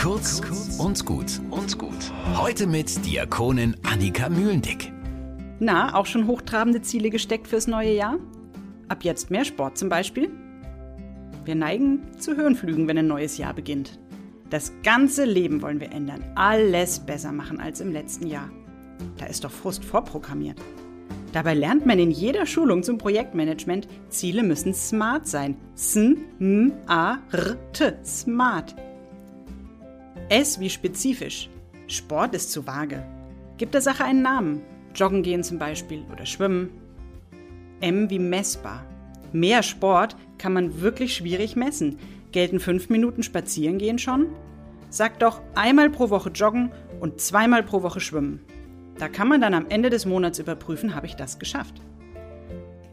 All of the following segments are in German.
Kurz und gut und gut. Heute mit Diakonin Annika Mühlendick. Na, auch schon hochtrabende Ziele gesteckt fürs neue Jahr? Ab jetzt mehr Sport zum Beispiel? Wir neigen zu Höhenflügen, wenn ein neues Jahr beginnt. Das ganze Leben wollen wir ändern, alles besser machen als im letzten Jahr. Da ist doch Frust vorprogrammiert. Dabei lernt man in jeder Schulung zum Projektmanagement, Ziele müssen smart sein. S-M-A-R-T. Smart. S wie spezifisch. Sport ist zu vage. Gib der Sache einen Namen. Joggen gehen zum Beispiel oder schwimmen. M wie messbar. Mehr Sport kann man wirklich schwierig messen. Gelten fünf Minuten spazieren gehen schon? Sag doch einmal pro Woche joggen und zweimal pro Woche schwimmen. Da kann man dann am Ende des Monats überprüfen, habe ich das geschafft.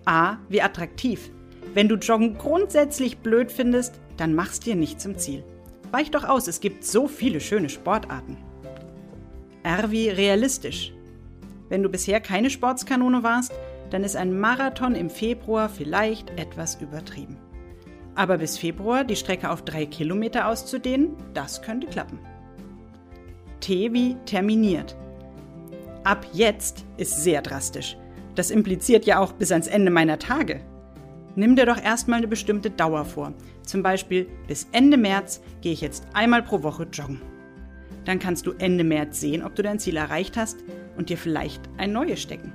A wie attraktiv. Wenn du Joggen grundsätzlich blöd findest, dann mach's dir nicht zum Ziel. Weich doch aus, es gibt so viele schöne Sportarten. R wie realistisch. Wenn du bisher keine Sportskanone warst, dann ist ein Marathon im Februar vielleicht etwas übertrieben. Aber bis Februar die Strecke auf drei Kilometer auszudehnen, das könnte klappen. T wie terminiert. Ab jetzt ist sehr drastisch. Das impliziert ja auch bis ans Ende meiner Tage. Nimm dir doch erstmal eine bestimmte Dauer vor. Zum Beispiel bis Ende März gehe ich jetzt einmal pro Woche joggen. Dann kannst du Ende März sehen, ob du dein Ziel erreicht hast und dir vielleicht ein neues stecken.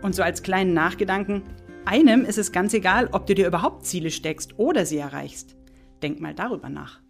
Und so als kleinen Nachgedanken, einem ist es ganz egal, ob du dir überhaupt Ziele steckst oder sie erreichst. Denk mal darüber nach.